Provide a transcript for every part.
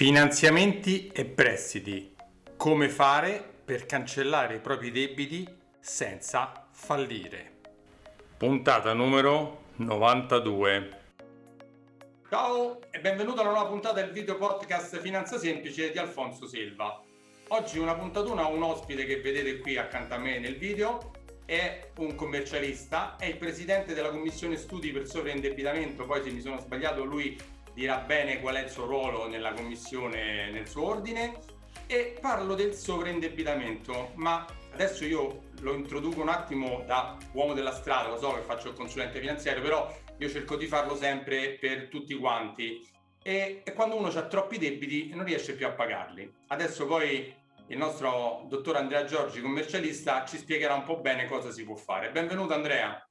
Finanziamenti e prestiti. Come fare per cancellare i propri debiti senza fallire. Puntata numero 92. Ciao e benvenuto alla nuova puntata del video podcast Finanza Semplice di Alfonso Silva. Oggi una puntatuna ho un ospite che vedete qui accanto a me nel video, è un commercialista, è il presidente della commissione studi per sovraindebitamento, poi se mi sono sbagliato lui dirà bene qual è il suo ruolo nella commissione, nel suo ordine e parlo del sovraindebitamento, ma adesso io lo introduco un attimo da uomo della strada, lo so che faccio il consulente finanziario, però io cerco di farlo sempre per tutti quanti e, e quando uno ha troppi debiti non riesce più a pagarli. Adesso poi il nostro dottor Andrea Giorgi, commercialista, ci spiegherà un po' bene cosa si può fare. Benvenuto Andrea.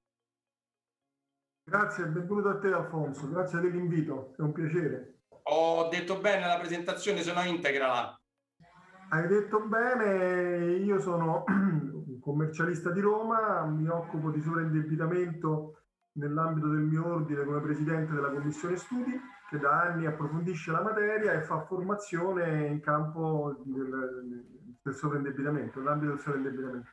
Grazie, benvenuto a te Alfonso, grazie dell'invito, è un piacere. Ho detto bene la presentazione, se no integrala. Hai detto bene, io sono un commercialista di Roma, mi occupo di sovraindebitamento nell'ambito del mio ordine come presidente della commissione studi che da anni approfondisce la materia e fa formazione in campo del, del sovraindebitamento, nell'ambito del sovraindebitamento.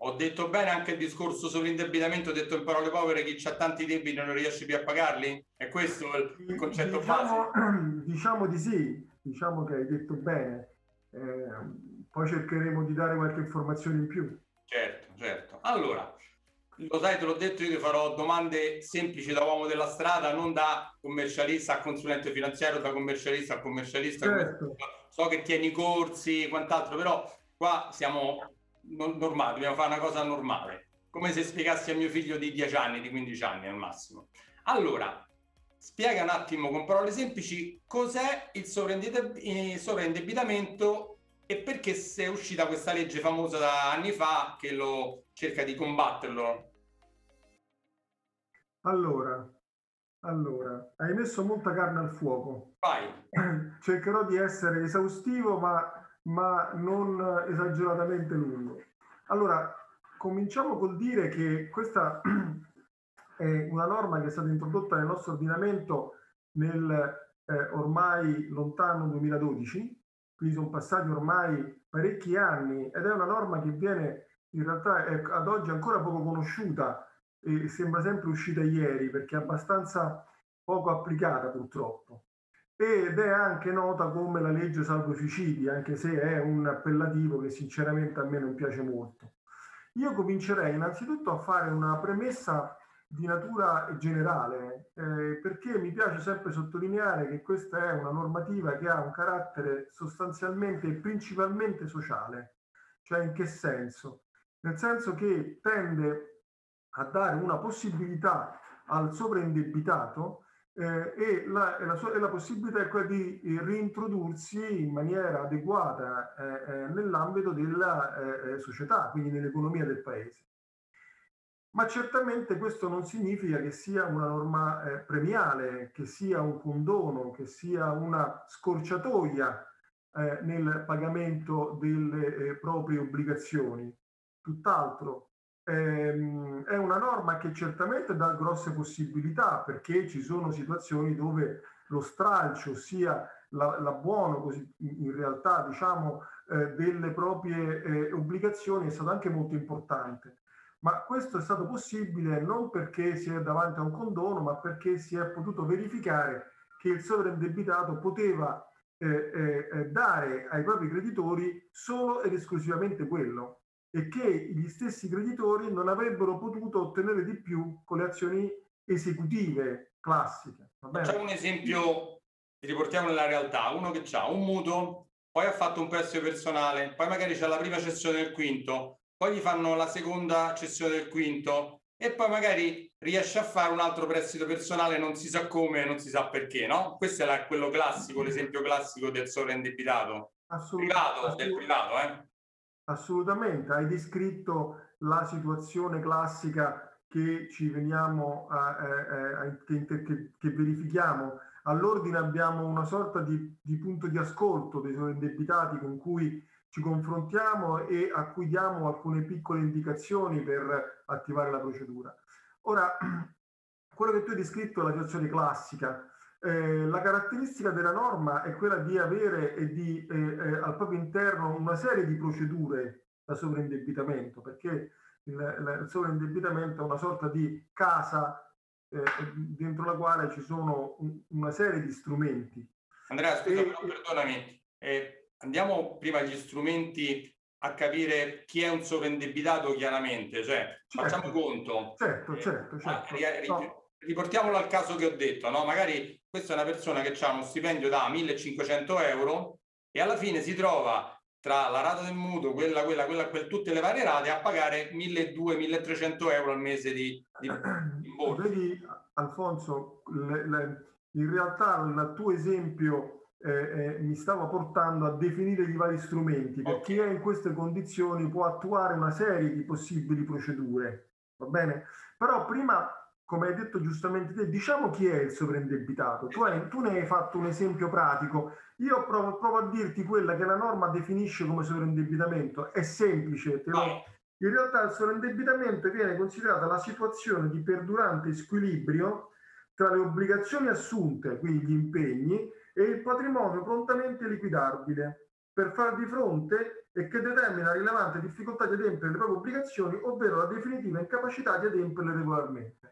Ho detto bene anche il discorso sull'indebitamento, ho detto in parole povere chi ha tanti debiti non riesce più a pagarli? È questo il concetto diciamo, base? Diciamo di sì, diciamo che hai detto bene. Eh, poi cercheremo di dare qualche informazione in più. Certo, certo. Allora, lo sai, te l'ho detto, io ti farò domande semplici da uomo della strada, non da commercialista a consulente finanziario, da commercialista a commercialista. Certo. So che tieni corsi, quant'altro, però qua siamo normale, dobbiamo fare una cosa normale, come se spiegassi a mio figlio di 10 anni, di 15 anni al massimo. Allora, spiega un attimo con parole semplici cos'è il sovraindebitamento e perché si è uscita questa legge famosa da anni fa che lo cerca di combatterlo. Allora, allora, hai messo molta carne al fuoco. Vai. Cercherò di essere esaustivo, ma ma non esageratamente lungo. Allora, cominciamo col dire che questa è una norma che è stata introdotta nel nostro ordinamento nel eh, ormai lontano 2012, quindi sono passati ormai parecchi anni ed è una norma che viene in realtà è ad oggi ancora poco conosciuta e sembra sempre uscita ieri perché è abbastanza poco applicata purtroppo ed è anche nota come la legge salvo suicidi, anche se è un appellativo che sinceramente a me non piace molto. Io comincerei innanzitutto a fare una premessa di natura generale, eh, perché mi piace sempre sottolineare che questa è una normativa che ha un carattere sostanzialmente e principalmente sociale. Cioè in che senso? Nel senso che tende a dare una possibilità al sovraindebitato eh, e, la, e, la sua, e, la, possibilità è quella di eh, reintrodursi in maniera adeguata eh, eh nell'ambito della eh, società, quindi nell'economia del paese. Ma certamente questo non significa che sia una norma premiale, che sia un condono, che sia una scorciatoia nel pagamento delle proprie obbligazioni. Tutt'altro, ehm, è una norma che certamente dà grosse possibilità perché ci sono situazioni dove lo stralcio, sia l'abbuono così in realtà diciamo eh, delle proprie eh, obbligazioni è stato anche molto importante. Ma questo è stato possibile non perché si è davanti a un condono, ma perché si è potuto verificare che il sovraindebitato poteva eh, eh, eh dare ai propri creditori solo ed esclusivamente quello e che gli stessi creditori non avrebbero potuto ottenere di più con le azioni esecutive classiche. Facciamo un esempio, riportiamo nella realtà, uno che ha un mutuo, poi ha fatto un prestito personale, poi magari c'è la prima cessione del quinto, poi gli fanno la seconda cessione del quinto e poi magari riesce a fare un altro prestito personale, non si sa come, non si sa perché, no? Questo è quello classico, l'esempio classico del sovraindebitato. Privato, del privato, eh? Assolutamente, hai descritto la situazione classica che ci veniamo a, a, a, che, che, che, verifichiamo. All'ordine abbiamo una sorta di, di punto di ascolto dei suoi indebitati con cui ci confrontiamo e a cui diamo alcune piccole indicazioni per attivare la procedura. Ora, quello che tu hai descritto è la situazione classica. Eh, la caratteristica della norma è quella di avere e di, eh, eh, al proprio interno una serie di procedure da sovraindebitamento, perché il, il sovraindebitamento è una sorta di casa eh, dentro la quale ci sono un, una serie di strumenti. Andrea, scusa, e, però, perdonami, andiamo prima agli strumenti a capire chi è un sovraindebitato chiaramente, cioè certo, facciamo conto. Certo, eh, certo, certo. Eh, no. Riportiamolo al caso che ho detto, no? Magari questa è una persona che ha uno stipendio da 1500 euro e alla fine si trova tra la rata del mutuo, quella, quella, quella, quella tutte le varie rate, a pagare 1200-1300 euro al mese di, di, di Vedi, Alfonso, le, le, in realtà il tuo esempio eh, eh, mi stava portando a definire i vari strumenti, per okay. chi è in queste condizioni può attuare una serie di possibili procedure, va bene? Però prima come hai detto giustamente te, diciamo chi è il sovraindebitato. Tu, hai, tu, ne hai fatto un esempio pratico. Io provo, provo, a dirti quella che la norma definisce come sovraindebitamento. È semplice. Lo... In realtà il sovraindebitamento viene considerata la situazione di perdurante squilibrio tra le obbligazioni assunte, quindi gli impegni, e il patrimonio prontamente liquidabile per far di fronte e che determina rilevante difficoltà di adempiere le proprie obbligazioni, ovvero la definitiva incapacità di adempierle regolarmente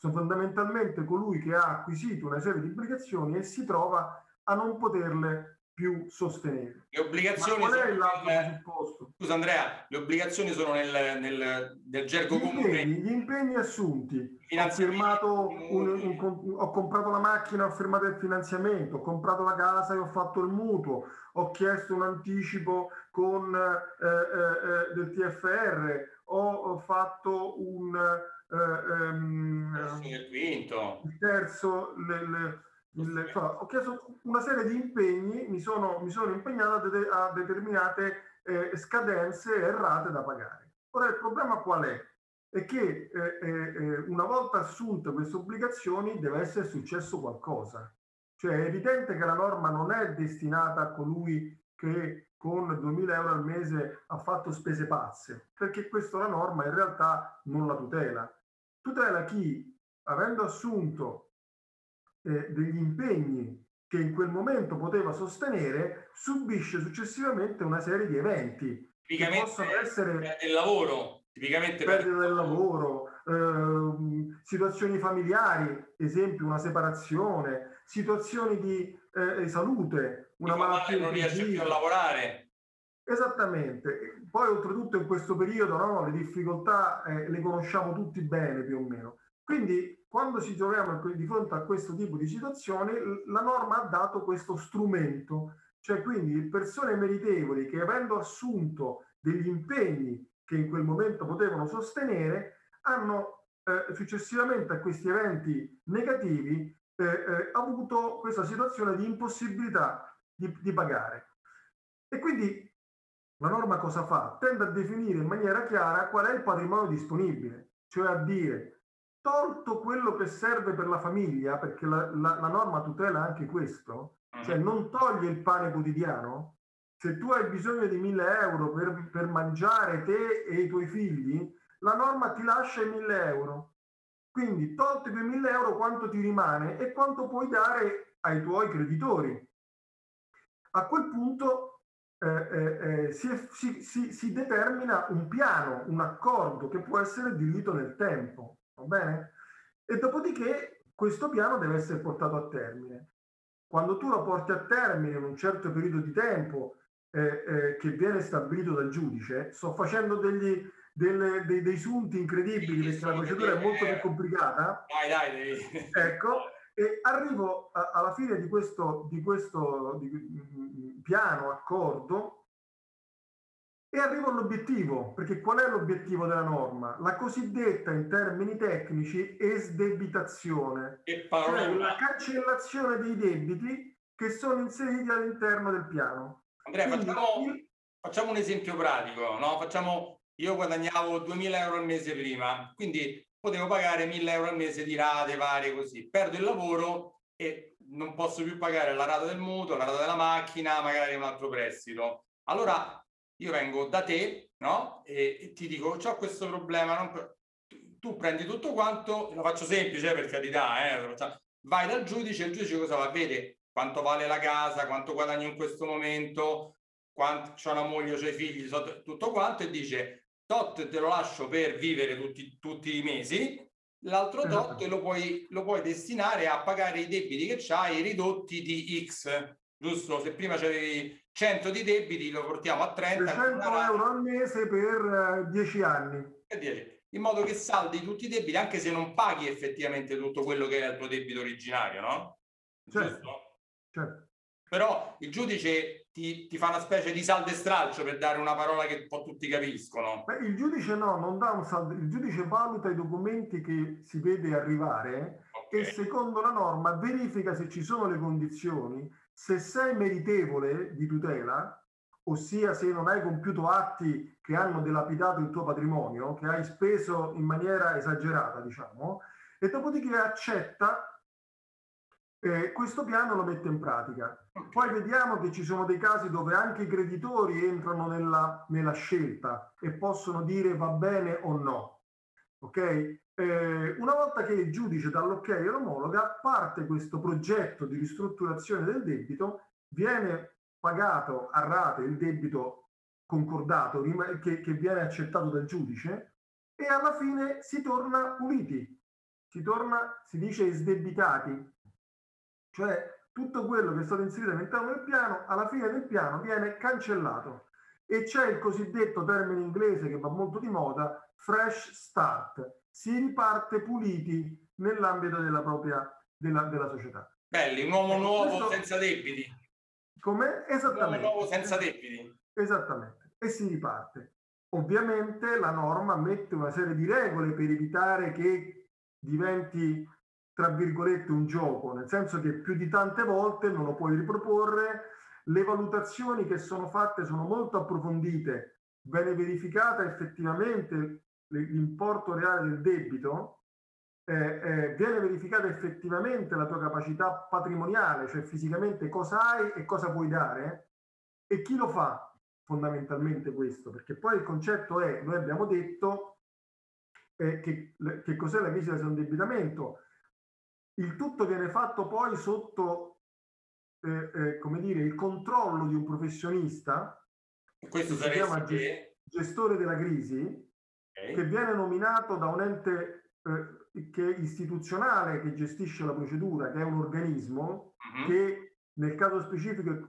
sono fondamentalmente colui che ha acquisito una serie di obbligazioni e si trova a non poterle più sostenere. Le obbligazioni qual è l'altro presupposto? Scusa Andrea, le obbligazioni sono nel, nel, nel gergo gli comune. Impegni, gli impegni assunti. Ho, firmato un, un, ho comprato la macchina, ho firmato il finanziamento, ho comprato la casa e ho fatto il mutuo, ho chiesto un anticipo con eh, eh, eh del TFR, ho, fatto un eh, ehm, il quinto. Il terzo, le, le, il, cioè, ho chiesto una serie di impegni, mi sono, mi sono impegnato a, a determinate eh, scadenze errate da pagare. Ora il problema qual è? È che eh, eh, eh, una volta assunte queste obbligazioni deve essere successo qualcosa. Cioè è evidente che la norma non è destinata a colui che con 2000 euro al mese ha fatto spese pazze, perché questa la norma in realtà non la tutela. Tutela chi, avendo assunto eh, degli impegni che in quel momento poteva sostenere, subisce successivamente una serie di eventi che possono essere del lavoro, tipicamente perdita per... del lavoro, eh, situazioni familiari, esempio una separazione, situazioni di eh, salute, una malattia non riesce più a lavorare. Esattamente, poi oltretutto in questo periodo no, le difficoltà eh, le conosciamo tutti bene più o meno. Quindi quando ci troviamo di fronte a questo tipo di situazioni, la norma ha dato questo strumento, cioè quindi persone meritevoli che avendo assunto degli impegni che in quel momento potevano sostenere, hanno eh, successivamente a questi eventi negativi eh, eh avuto questa situazione di impossibilità di, di pagare. E quindi la norma cosa fa? Tende a definire in maniera chiara qual è il patrimonio disponibile, cioè a dire, tolto quello che serve per la famiglia, perché la, la, la norma tutela anche questo, cioè mhm. non toglie il pane quotidiano, se tu hai bisogno di 1000 euro per, per mangiare te e i tuoi figli, la norma ti lascia i 1000 euro. Quindi tolti quei 1000 euro quanto ti rimane e quanto puoi dare ai tuoi creditori. A quel punto eh, eh, eh, si, si, si, si, determina un piano, un accordo che può essere diluito nel tempo, va bene? E dopodiché questo piano deve essere portato a termine. Quando tu lo porti a termine in un certo periodo di tempo eh, eh, che viene stabilito dal giudice, sto facendo degli, delle, dei, dei sunti incredibili perché la procedura è molto più complicata. Dai, dai, devi. Ecco, e arrivo a, alla fine di questo, di questo di, piano, accordo, e arrivo all'obiettivo, perché qual è l'obiettivo della norma? La cosiddetta, in termini tecnici, esdebitazione, cioè la cancellazione dei debiti che sono inseriti all'interno del piano. Andrea, Quindi, facciamo, il... facciamo, un esempio pratico, no? Facciamo, io guadagnavo 2000 euro al mese prima, quindi potevo pagare 1000 euro al mese di rate varie così, perdo il lavoro e non posso più pagare la rata del mutuo, la rata della macchina, magari un altro prestito. Allora io vengo da te, no? E, e ti dico, ho questo problema, non... tu prendi tutto quanto, lo faccio semplice per carità, eh? vai dal giudice, il giudice cosa va? Vede quanto vale la casa, quanto guadagno in questo momento, quanto c'è una moglie, c'è i figli, tutto quanto e dice tot te lo lascio per vivere tutti, tutti i mesi, l'altro tot esatto. lo puoi, lo puoi destinare a pagare i debiti che c'hai ridotti di X, giusto? Se prima c'avevi 100 di debiti lo portiamo a 30. 100 euro al mese per 10 uh, anni. Per 10 in modo che saldi tutti i debiti anche se non paghi effettivamente tutto quello che era il tuo debito originario, no? Certo, certo. Però il giudice ti, ti, fa una specie di saldo e stralcio per dare una parola che un po' tutti capiscono. Beh, il giudice no, non dà un saldo, il giudice valuta i documenti che si vede arrivare okay. e secondo la norma verifica se ci sono le condizioni, se sei meritevole di tutela ossia se non hai compiuto atti che hanno delapidato il tuo patrimonio, che hai speso in maniera esagerata, diciamo, e dopodiché accetta eh, questo piano lo mette in pratica. Poi vediamo che ci sono dei casi dove anche i creditori entrano nella, nella scelta e possono dire va bene o no. Ok? Eh, una volta che il giudice dà l'ok parte questo progetto di ristrutturazione del debito, viene pagato a rate il debito concordato che, che viene accettato dal giudice e alla fine si torna puliti, si torna, si dice sdebitati, cioè tutto quello che è stato inserito all'interno del piano, alla fine del piano viene cancellato e c'è il cosiddetto termine inglese che va molto di moda, fresh start, si riparte puliti nell'ambito della propria della, della società. Belli, un uomo nuovo Questo, senza debiti. Come? Esattamente. nuovo senza debiti. Esattamente. E si riparte. Ovviamente la norma mette una serie di regole per evitare che diventi, tra virgolette, un gioco, nel senso che più di tante volte non lo puoi riproporre. Le valutazioni che sono fatte sono molto approfondite, viene verificata effettivamente l'importo reale del debito eh, eh, viene verificata effettivamente la tua capacità patrimoniale, cioè fisicamente cosa hai e cosa puoi dare, e chi lo fa fondamentalmente questo, perché poi il concetto è, noi abbiamo detto eh, che, che cos'è la crisi del indebitamento, il tutto viene fatto poi sotto, eh, eh, come dire, il controllo di un professionista, questo che si chiama che... gestore della crisi, okay. che viene nominato da un ente eh, che istituzionale che gestisce la procedura, che è un organismo uh-huh. che nel caso specifico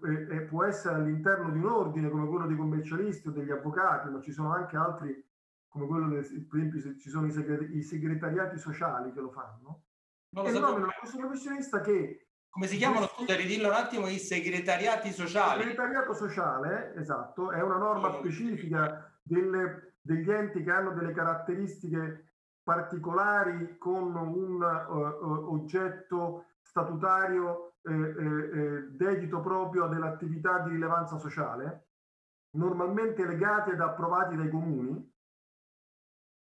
può essere all'interno di un ordine come quello dei commercialisti o degli avvocati, ma ci sono anche altri come quello del, per esempio ci sono i segretariati sociali che lo fanno. Non lo e nominano questo professionista che come si chiamano? Scusa, ridillo un attimo, i segretariati sociali. Il segretariato sociale, esatto, è una norma specifica delle, degli enti che hanno delle caratteristiche particolari con un uh, oggetto statutario eh, eh, dedito proprio a delle attività di rilevanza sociale, normalmente legati ed approvati dai comuni,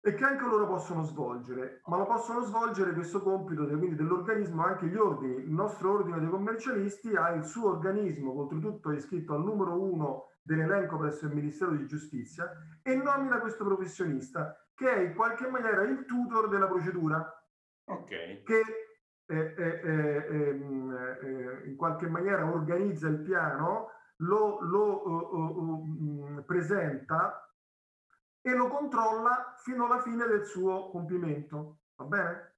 e che anche loro possono svolgere, ma lo possono svolgere questo compito quindi dell'organismo anche gli ordini. Il nostro ordine dei commercialisti ha il suo organismo, oltretutto è iscritto al numero uno dell'elenco presso il Ministero di Giustizia e nomina questo professionista che è in qualche maniera il tutor della procedura. Ok. Che eh, eh, eh, ehm, eh in qualche maniera organizza il piano, lo, lo uh, uh, presenta e lo controlla fino alla fine del suo compimento. Va bene?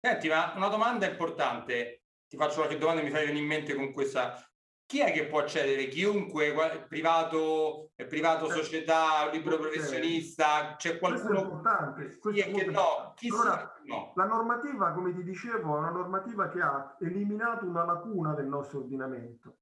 Senti, ma una domanda importante. Ti faccio qualche domanda e mi fai venire in mente con questa chi è che può accedere? Chiunque, privato, privato certo. società, libero professionista, c'è qualcuno? Questo è importante. Questo chi è che no? Chi allora, no? La normativa, come ti dicevo, è una normativa che ha eliminato una lacuna del nostro ordinamento.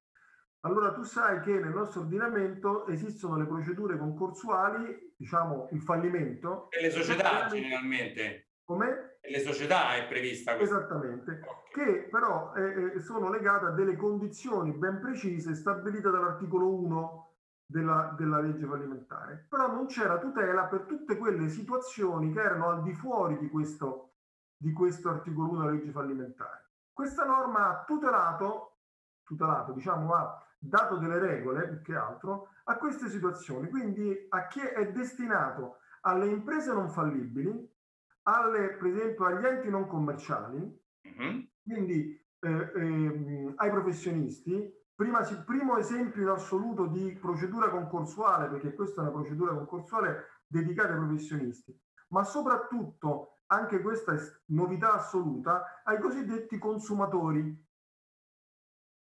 Allora tu sai che nel nostro ordinamento esistono le procedure concorsuali, diciamo il fallimento. E le società generalmente. Come? le società è prevista questa. Esattamente, che però eh, sono legate a delle condizioni ben precise stabilite dall'articolo 1 della, della, legge fallimentare. Però non c'era tutela per tutte quelle situazioni che erano al di fuori di questo, di questo articolo 1 della legge fallimentare. Questa norma ha tutelato, tutelato, diciamo, ha dato delle regole, più che altro, a queste situazioni. Quindi a chi è destinato alle imprese non fallibili, alle, per esempio agli enti non commerciali, uh-huh. quindi eh, eh, ai professionisti, prima, primo esempio in assoluto di procedura concorsuale, perché questa è una procedura concorsuale dedicata ai professionisti, ma soprattutto anche questa è novità assoluta, ai cosiddetti consumatori.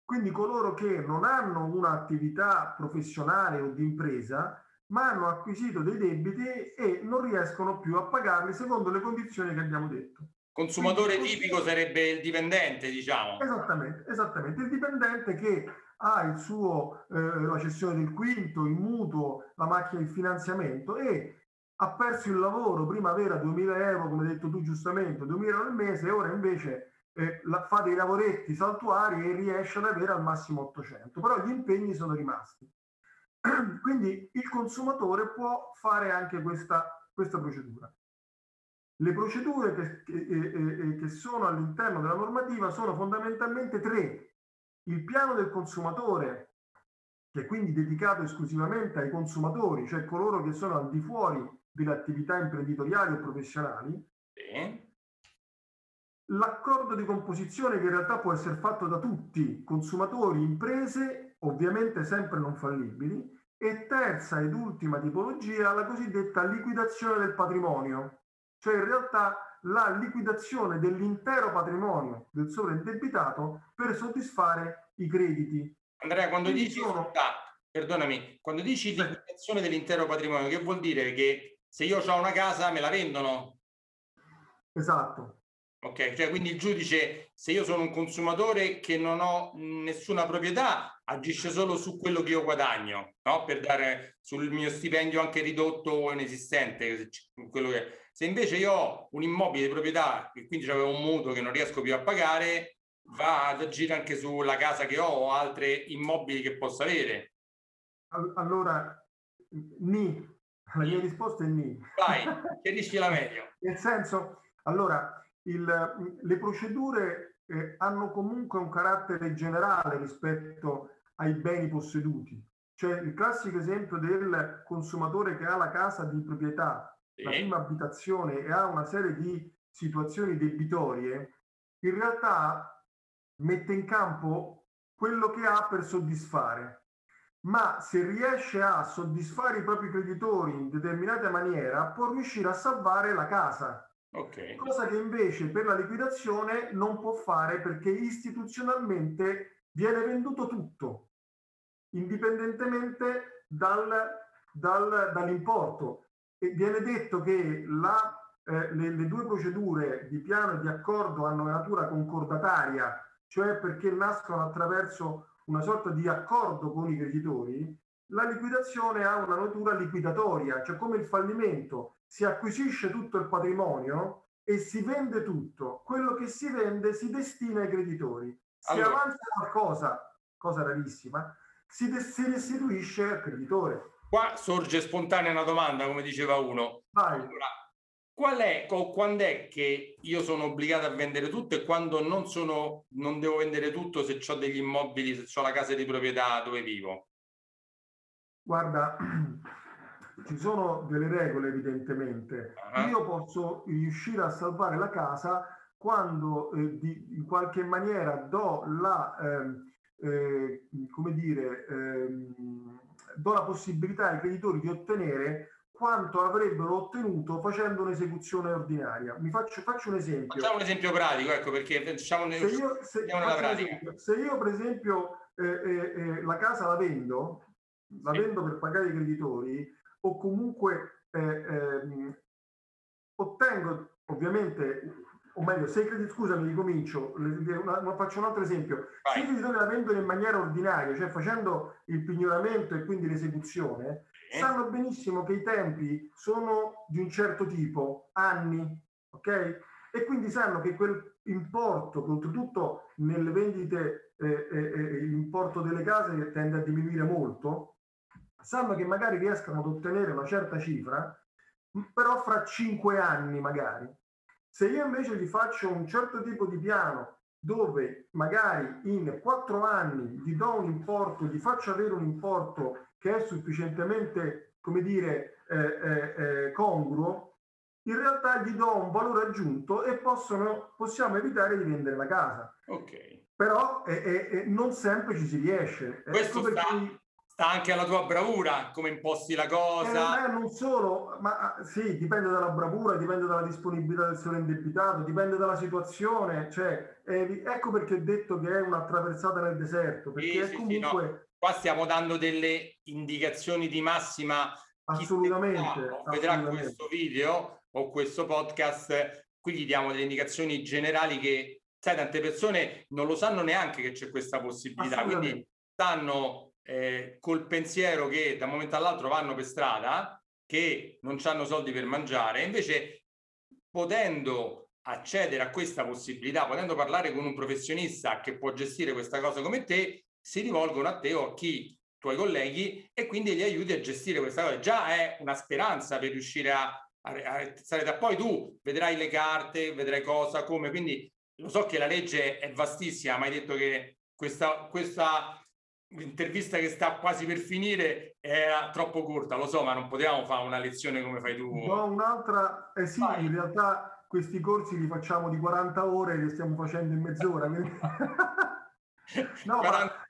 Quindi coloro che non hanno un'attività professionale o di impresa, ma hanno acquisito dei debiti e non riescono più a pagarli secondo le condizioni che abbiamo detto. Consumatore Quindi, tipico sarebbe il dipendente, diciamo. Esattamente, esattamente. Il dipendente che ha il suo, eh, la cessione del quinto, il mutuo, la macchina di finanziamento e ha perso il lavoro, prima aveva 2000 euro, come hai detto tu giustamente, 2000 euro al mese, e ora invece eh, fa dei lavoretti saltuari e riesce ad avere al massimo 800, però gli impegni sono rimasti. Quindi il consumatore può fare anche questa, questa procedura. Le procedure che, che, eh, che sono all'interno della normativa sono fondamentalmente tre. Il piano del consumatore, che è quindi dedicato esclusivamente ai consumatori, cioè coloro che sono al di fuori delle attività imprenditoriali o professionali. Sì. L'accordo di composizione che in realtà può essere fatto da tutti, consumatori, imprese, ovviamente sempre non fallibili, e terza ed ultima tipologia, la cosiddetta liquidazione del patrimonio, cioè in realtà la liquidazione dell'intero patrimonio del sovraindebitato per soddisfare i crediti. Andrea, quando Quindi dici, sono... perdonami, quando dici liquidazione dell'intero patrimonio, che vuol dire che se io ho una casa me la vendono? Esatto. Ok, cioè quindi il giudice, se io sono un consumatore che non ho nessuna proprietà, agisce solo su quello che io guadagno, no? Per dare sul mio stipendio anche ridotto o inesistente, quello che... Se invece io ho un immobile di proprietà e quindi avevo un mutuo che non riesco più a pagare, va ad agire anche sulla casa che ho o altri immobili che posso avere. Allora, ni, la mia risposta è ni. Vai, chiarisci la meglio. Nel senso, allora, il, le procedure eh, hanno comunque un carattere generale rispetto ai beni posseduti. Cioè il classico esempio del consumatore che ha la casa di proprietà, sì. la prima abitazione e ha una serie di situazioni debitorie, in realtà mette in campo quello che ha per soddisfare ma se riesce a soddisfare i propri creditori in determinata maniera, può riuscire a salvare la casa. Okay. Cosa che invece per la liquidazione non può fare perché istituzionalmente viene venduto tutto, indipendentemente dal, dal, dall'importo. E viene detto che la, eh, le, le due procedure di piano e di accordo hanno natura concordataria, cioè perché nascono attraverso una sorta di accordo con i creditori, la liquidazione ha una natura liquidatoria, cioè come il fallimento, si acquisisce tutto il patrimonio e si vende tutto. Quello che si vende si destina ai creditori. Se allora, avanza qualcosa, cosa rarissima, si, si restituisce al creditore. Qua sorge spontanea una domanda, come diceva uno. Vai. Allora, qual è o quando è che io sono obbligato a vendere tutto e quando non sono non devo vendere tutto se ho degli immobili, se ho la casa di proprietà dove vivo? Guarda, ci sono delle regole evidentemente. Uh-huh. Io posso riuscire a salvare la casa quando eh, di, in qualche maniera do la, eh, eh, come dire, ehm, do la possibilità ai creditori di ottenere quanto avrebbero ottenuto facendo un'esecuzione ordinaria. Mi faccio, faccio un esempio. Facciamo un esempio pratico, ecco, perché facciamo se io, se, esempio, se io per esempio eh, eh, eh, la casa la vendo, la sì. vendo per pagare i creditori o comunque eh, ehm, ottengo ovviamente o meglio, se i crediti, scusami, ricomincio, una, una, faccio un altro esempio. Vai. Se i creditori la vendono in maniera ordinaria, cioè facendo il pignoramento e quindi l'esecuzione, sanno benissimo che i tempi sono di un certo tipo, anni, ok? E quindi sanno che quel importo, che oltretutto nelle vendite eh, eh, eh, l'importo delle case tende a diminuire molto, sanno che magari riescano ad ottenere una certa cifra, però fra cinque anni magari. Se io invece gli faccio un certo tipo di piano dove magari in quattro anni gli do un importo, gli faccio avere un importo che è sufficientemente, come dire, eh, eh, eh, congruo, in realtà gli do un valore aggiunto e possono, possiamo evitare di vendere la casa. Ok. però è, non sempre ci si riesce. Questo sta, cui... sta, anche alla tua bravura, come imposti la cosa. Eh, non solo, ma ah, sì, dipende dalla bravura, dipende dalla disponibilità del solo indebitato, dipende dalla situazione. Cioè, eh, ecco perché ho detto che è una traversata nel deserto, perché sì, comunque... Sì, no. Qua stiamo dando delle indicazioni di massima assolutamente, vedrà questo video o questo podcast, qui gli diamo delle indicazioni generali che, sai, tante persone non lo sanno neanche che c'è questa possibilità, quindi stanno eh, col pensiero che da un momento all'altro vanno per strada, che non hanno soldi per mangiare, invece potendo accedere a questa possibilità, potendo parlare con un professionista che può gestire questa cosa come te, si rivolgono a te o a chi? Tuoi colleghi e quindi li aiuti a gestire questa cosa. Già è una speranza per riuscire a, a, a stare da poi tu vedrai le carte, vedrai cosa, come, quindi lo so che la legge è vastissima, ma hai detto che questa, questa intervista che sta quasi per finire era troppo corta, lo so, ma non potevamo fare una lezione come fai tu. No, un'altra, eh sì, Vai. in realtà questi corsi li facciamo di 40 ore, li stiamo facendo in mezz'ora. Quindi... no, 40... ma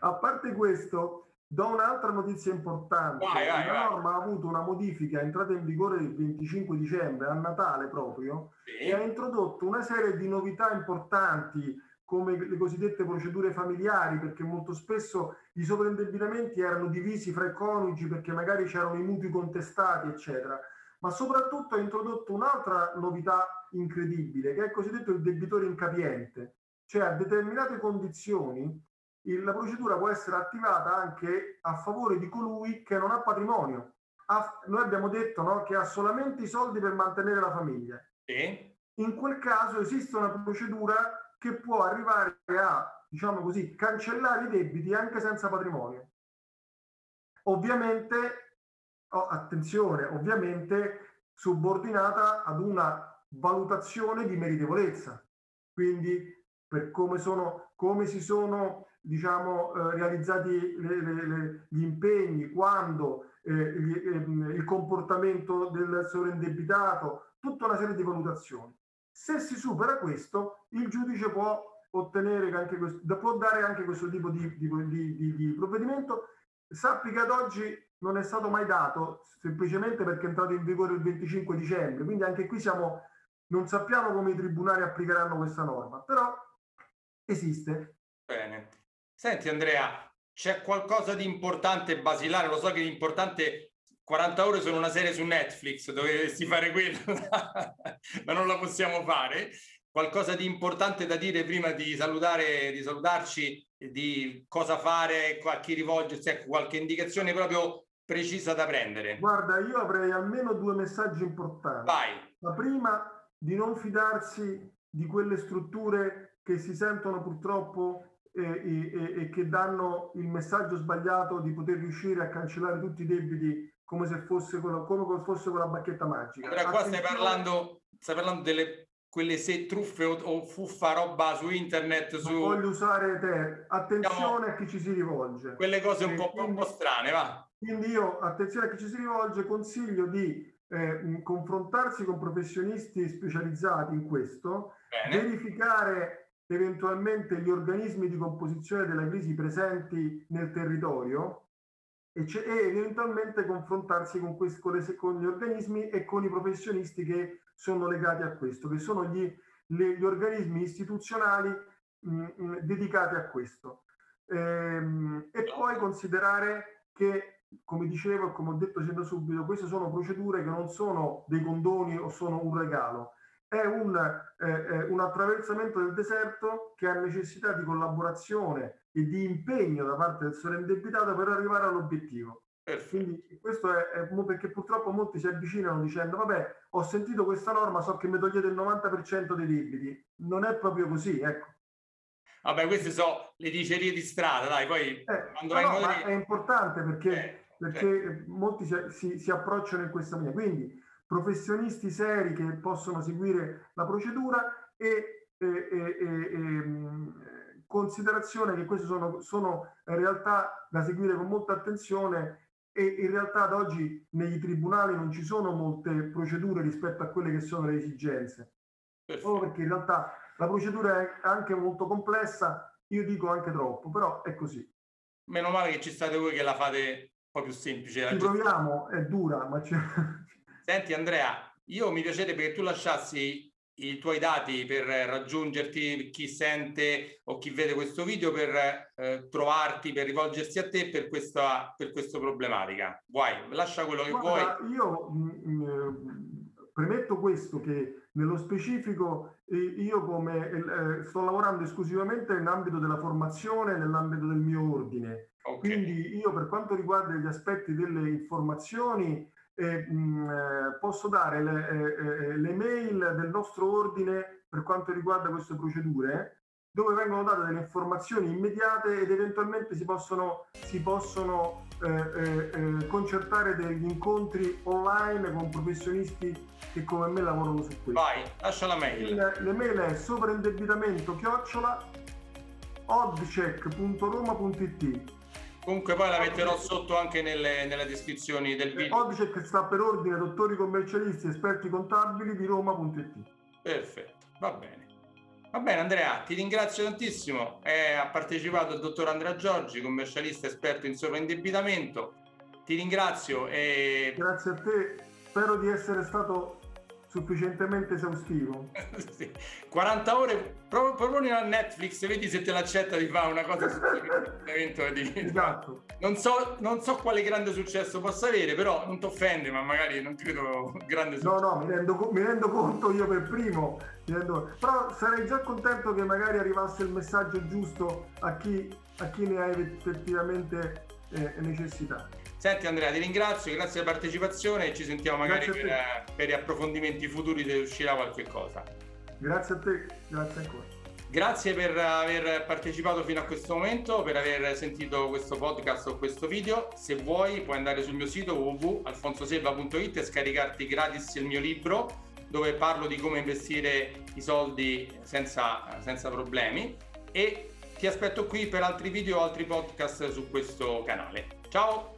a parte questo, do un'altra notizia importante. Vai, vai, la norma ha avuto una modifica, è entrata in vigore il 25 dicembre, a Natale proprio, sì. e ha introdotto una serie di novità importanti come le cosiddette procedure familiari, perché molto spesso i sovraindebitamenti erano divisi fra i coniugi perché magari c'erano i mutui contestati, eccetera. Ma soprattutto ha introdotto un'altra novità incredibile, che è il cosiddetto il debitore incapiente, cioè a determinate condizioni la procedura può essere attivata anche a favore di colui che non ha patrimonio. Ha, noi abbiamo detto no, che ha solamente i soldi per mantenere la famiglia. Sì. In quel caso esiste una procedura che può arrivare a, diciamo così, cancellare i debiti anche senza patrimonio. Ovviamente, oh, attenzione, ovviamente subordinata ad una valutazione di meritevolezza. Quindi per come, sono, come si sono diciamo, eh, realizzati le, le, le, gli impegni, quando eh, gli, eh, il comportamento del sovrindebitato, tutta una serie di valutazioni. Se si supera questo, il giudice può ottenere anche questo, può dare anche questo tipo di, di, di, di provvedimento. Sappi che ad oggi non è stato mai dato semplicemente perché è entrato in vigore il 25 dicembre, quindi anche qui siamo, non sappiamo come i tribunali applicheranno questa norma, però esiste. Bene. Senti Andrea, c'è qualcosa di importante basilare? Lo so che l'importante 40 ore sono una serie su Netflix, dovresti fare quello, ma non la possiamo fare. Qualcosa di importante da dire prima di salutare, di salutarci, di cosa fare, a chi rivolgersi, ecco, qualche indicazione proprio precisa da prendere. Guarda, io avrei almeno due messaggi importanti. Vai. La prima, di non fidarsi di quelle strutture che si sentono purtroppo e, e, e, che danno il messaggio sbagliato di poter riuscire a cancellare tutti i debiti come se fosse con la, come fosse con la bacchetta magica. Allora, qua stai parlando, stai parlando delle quelle se truffe o, o, fuffa roba su internet. Su... Non voglio usare te. Attenzione diciamo, a chi ci si rivolge. Quelle cose un po', quindi, un po', strane, va. Quindi io, attenzione a chi ci si rivolge, consiglio di eh, confrontarsi con professionisti specializzati in questo, Bene. verificare eventualmente gli organismi di composizione della crisi presenti nel territorio e, e eventualmente confrontarsi con, questi, con, le, con, gli organismi e con i professionisti che sono legati a questo, che sono gli, le, gli organismi istituzionali mh, mh, dedicati a questo. Ehm, e poi considerare che, come dicevo e come ho detto sin da subito, queste sono procedure che non sono dei condoni o sono un regalo, è un, eh, eh, un, attraversamento del deserto che ha necessità di collaborazione e di impegno da parte del sovrindebitato per arrivare all'obiettivo. Quindi questo è, è, perché purtroppo molti si avvicinano dicendo vabbè ho sentito questa norma, so che mi togliete il 90% dei debiti. Non è proprio così, ecco. Vabbè, queste sono le dicerie di strada, dai, poi eh, quando no, è importante perché, eh, perché eh. molti si, si, si approcciano in questa maniera. Quindi professionisti seri che possono seguire la procedura e, e, e, e considerazione che queste sono, sono realtà da seguire con molta attenzione e in realtà ad oggi negli tribunali non ci sono molte procedure rispetto a quelle che sono le esigenze. Perfetto. Proprio perché in realtà La procedura è anche molto complessa, io dico anche troppo, però è così. Meno male che ci state voi che la fate un po' più semplice. Ci proviamo, è dura, ma c'è... Senti Andrea, io mi piacerebbe che tu lasciassi i tuoi dati per raggiungerti, chi sente o chi vede questo video per eh, trovarti, per rivolgersi a te per questa, per questa problematica. Vuoi, lascia quello che Guarda, vuoi. Io mh, mm, mm, premetto questo che nello specifico eh, io come eh, sto lavorando esclusivamente nell'ambito della formazione, nell'ambito del mio ordine. Okay. Quindi io per quanto riguarda gli aspetti delle informazioni eh, mh, posso dare le, eh, le, mail del nostro ordine per quanto riguarda queste procedure dove vengono date delle informazioni immediate ed eventualmente si possono, si possono eh, eh, eh concertare degli incontri online con professionisti che come me lavorano su questo. Vai, lascia la mail. Il, le mail è sovraindebitamento chiocciola oddcheck.roma.it Comunque poi la metterò sotto anche nelle, nelle descrizioni del video. Oggi che sta per ordine dottori commercialisti esperti contabili di Roma.it. Perfetto, va bene. Va bene Andrea, ti ringrazio tantissimo. Eh, ha partecipato il dottor Andrea Giorgi, commercialista esperto in sovraindebitamento. Ti ringrazio e... Grazie a te, spero di essere stato sufficientemente esaustivo. sì. 40 ore, pro- proponi a Netflix, vedi se te l'accetta di fare una cosa di... Esatto. Non so, non so quale grande successo possa avere, però non ti offende, ma magari non credo grande successo. No, no, mi rendo, mi rendo conto io per primo, rendo... però sarei già contento che magari arrivasse il messaggio giusto a chi, a chi ne ha effettivamente eh, necessità. Senti Andrea, ti ringrazio, grazie per la partecipazione e ci sentiamo magari per, eh, per, approfondimenti futuri se uscirà qualche cosa. Grazie a te, grazie ancora. Grazie per aver partecipato fino a questo momento, per aver sentito questo podcast o questo video. Se vuoi puoi andare sul mio sito www.alfonsoselva.it e scaricarti gratis il mio libro dove parlo di come investire i soldi senza, senza problemi e ti aspetto qui per altri video o altri podcast su questo canale. Ciao!